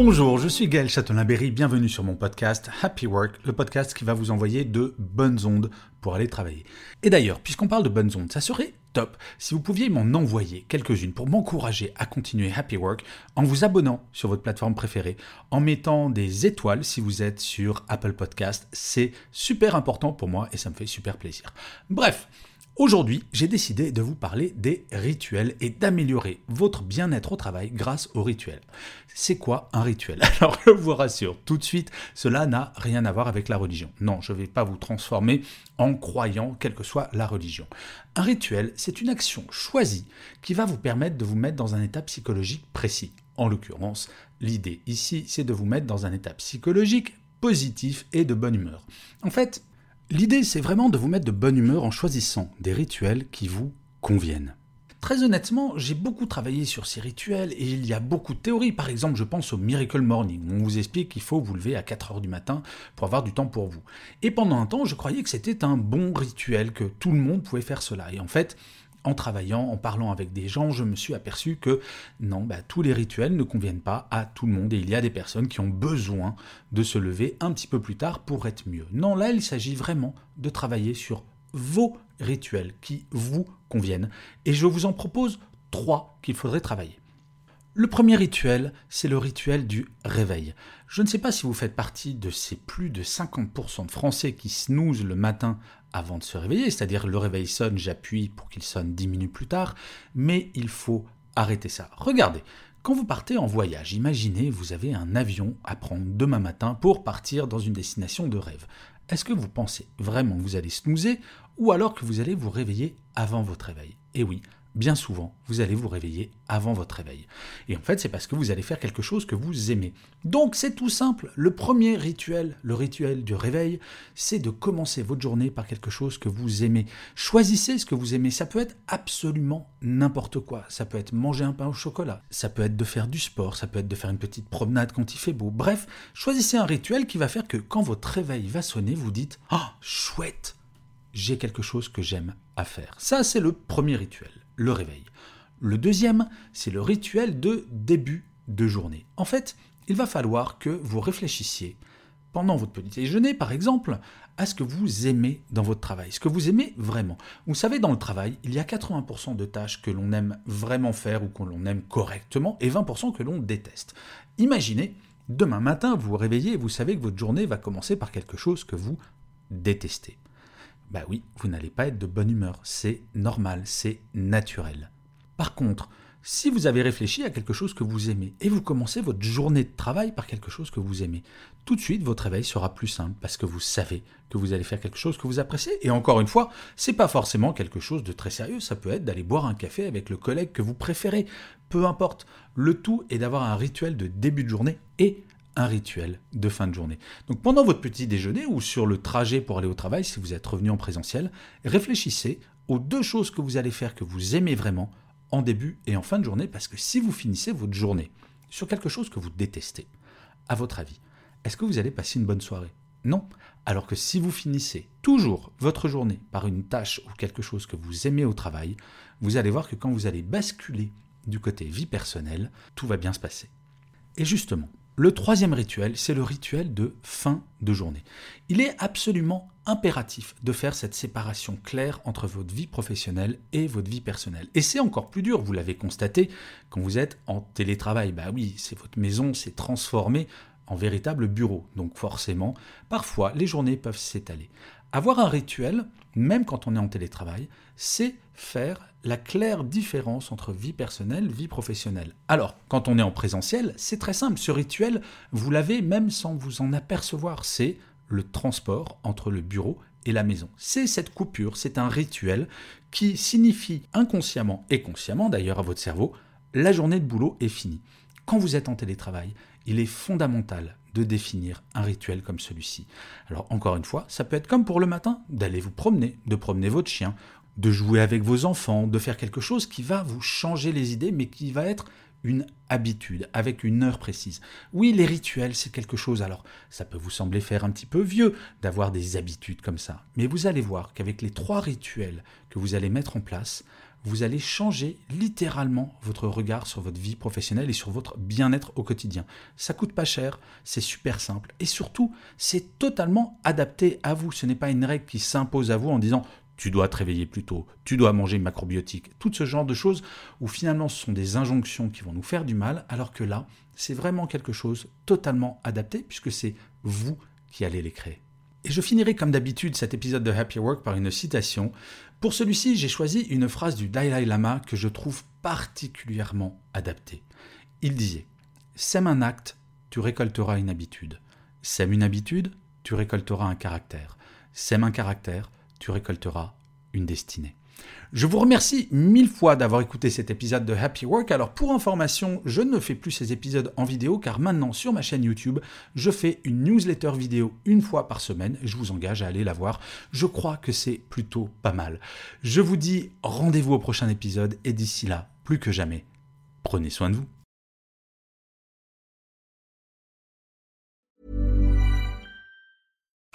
Bonjour, je suis Gaël Châtelain-Berry, bienvenue sur mon podcast Happy Work, le podcast qui va vous envoyer de bonnes ondes pour aller travailler. Et d'ailleurs, puisqu'on parle de bonnes ondes, ça serait top si vous pouviez m'en envoyer quelques-unes pour m'encourager à continuer Happy Work en vous abonnant sur votre plateforme préférée, en mettant des étoiles si vous êtes sur Apple Podcast. C'est super important pour moi et ça me fait super plaisir. Bref, Aujourd'hui, j'ai décidé de vous parler des rituels et d'améliorer votre bien-être au travail grâce aux rituels. C'est quoi un rituel? Alors, je vous rassure tout de suite, cela n'a rien à voir avec la religion. Non, je ne vais pas vous transformer en croyant, quelle que soit la religion. Un rituel, c'est une action choisie qui va vous permettre de vous mettre dans un état psychologique précis. En l'occurrence, l'idée ici, c'est de vous mettre dans un état psychologique positif et de bonne humeur. En fait, L'idée, c'est vraiment de vous mettre de bonne humeur en choisissant des rituels qui vous conviennent. Très honnêtement, j'ai beaucoup travaillé sur ces rituels et il y a beaucoup de théories. Par exemple, je pense au Miracle Morning, où on vous explique qu'il faut vous lever à 4 heures du matin pour avoir du temps pour vous. Et pendant un temps, je croyais que c'était un bon rituel, que tout le monde pouvait faire cela. Et en fait, en travaillant, en parlant avec des gens, je me suis aperçu que non, bah, tous les rituels ne conviennent pas à tout le monde et il y a des personnes qui ont besoin de se lever un petit peu plus tard pour être mieux. Non, là, il s'agit vraiment de travailler sur vos rituels qui vous conviennent et je vous en propose trois qu'il faudrait travailler. Le premier rituel, c'est le rituel du réveil. Je ne sais pas si vous faites partie de ces plus de 50% de Français qui snoozent le matin avant de se réveiller, c'est-à-dire le réveil sonne, j'appuie pour qu'il sonne 10 minutes plus tard, mais il faut arrêter ça. Regardez, quand vous partez en voyage, imaginez vous avez un avion à prendre demain matin pour partir dans une destination de rêve. Est-ce que vous pensez vraiment que vous allez snoozer ou alors que vous allez vous réveiller avant votre réveil? Eh oui, bien souvent, vous allez vous réveiller avant votre réveil. Et en fait, c'est parce que vous allez faire quelque chose que vous aimez. Donc, c'est tout simple. Le premier rituel, le rituel du réveil, c'est de commencer votre journée par quelque chose que vous aimez. Choisissez ce que vous aimez. Ça peut être absolument n'importe quoi. Ça peut être manger un pain au chocolat. Ça peut être de faire du sport. Ça peut être de faire une petite promenade quand il fait beau. Bref, choisissez un rituel qui va faire que quand votre réveil va sonner, vous dites Ah, chouette j'ai quelque chose que j'aime faire. Ça, c'est le premier rituel le réveil. Le deuxième, c'est le rituel de début de journée. En fait, il va falloir que vous réfléchissiez pendant votre petit déjeuner, par exemple, à ce que vous aimez dans votre travail, ce que vous aimez vraiment. Vous savez, dans le travail, il y a 80% de tâches que l'on aime vraiment faire ou que l'on aime correctement et 20% que l'on déteste. Imaginez, demain matin, vous vous réveillez et vous savez que votre journée va commencer par quelque chose que vous détestez. Bah oui, vous n'allez pas être de bonne humeur, c'est normal, c'est naturel. Par contre, si vous avez réfléchi à quelque chose que vous aimez et vous commencez votre journée de travail par quelque chose que vous aimez, tout de suite votre réveil sera plus simple parce que vous savez que vous allez faire quelque chose que vous appréciez. Et encore une fois, c'est pas forcément quelque chose de très sérieux, ça peut être d'aller boire un café avec le collègue que vous préférez, peu importe. Le tout est d'avoir un rituel de début de journée et rituel de fin de journée. Donc pendant votre petit déjeuner ou sur le trajet pour aller au travail, si vous êtes revenu en présentiel, réfléchissez aux deux choses que vous allez faire que vous aimez vraiment en début et en fin de journée, parce que si vous finissez votre journée sur quelque chose que vous détestez, à votre avis, est-ce que vous allez passer une bonne soirée? Non. Alors que si vous finissez toujours votre journée par une tâche ou quelque chose que vous aimez au travail, vous allez voir que quand vous allez basculer du côté vie personnelle, tout va bien se passer. Et justement, le troisième rituel, c'est le rituel de fin de journée. Il est absolument impératif de faire cette séparation claire entre votre vie professionnelle et votre vie personnelle. Et c'est encore plus dur, vous l'avez constaté, quand vous êtes en télétravail. Bah oui, c'est votre maison s'est transformée en véritable bureau. Donc forcément, parfois, les journées peuvent s'étaler. Avoir un rituel, même quand on est en télétravail, c'est faire la claire différence entre vie personnelle, vie professionnelle. Alors, quand on est en présentiel, c'est très simple. Ce rituel, vous l'avez même sans vous en apercevoir. C'est le transport entre le bureau et la maison. C'est cette coupure, c'est un rituel qui signifie inconsciemment et consciemment d'ailleurs à votre cerveau, la journée de boulot est finie. Quand vous êtes en télétravail, il est fondamental de définir un rituel comme celui-ci. Alors encore une fois, ça peut être comme pour le matin, d'aller vous promener, de promener votre chien, de jouer avec vos enfants, de faire quelque chose qui va vous changer les idées, mais qui va être une habitude, avec une heure précise. Oui, les rituels, c'est quelque chose, alors ça peut vous sembler faire un petit peu vieux d'avoir des habitudes comme ça, mais vous allez voir qu'avec les trois rituels que vous allez mettre en place, vous allez changer littéralement votre regard sur votre vie professionnelle et sur votre bien-être au quotidien. Ça coûte pas cher, c'est super simple et surtout, c'est totalement adapté à vous. Ce n'est pas une règle qui s'impose à vous en disant tu dois te réveiller plus tôt, tu dois manger une macrobiotique, tout ce genre de choses où finalement ce sont des injonctions qui vont nous faire du mal, alors que là, c'est vraiment quelque chose totalement adapté puisque c'est vous qui allez les créer. Et je finirai comme d'habitude cet épisode de Happy Work par une citation. Pour celui-ci, j'ai choisi une phrase du Dalai Lama que je trouve particulièrement adaptée. Il disait Sème un acte, tu récolteras une habitude. Sème une habitude, tu récolteras un caractère. Sème un caractère, tu récolteras une destinée. Je vous remercie mille fois d'avoir écouté cet épisode de Happy Work. Alors pour information, je ne fais plus ces épisodes en vidéo car maintenant sur ma chaîne YouTube, je fais une newsletter vidéo une fois par semaine. Je vous engage à aller la voir. Je crois que c'est plutôt pas mal. Je vous dis rendez-vous au prochain épisode et d'ici là, plus que jamais, prenez soin de vous.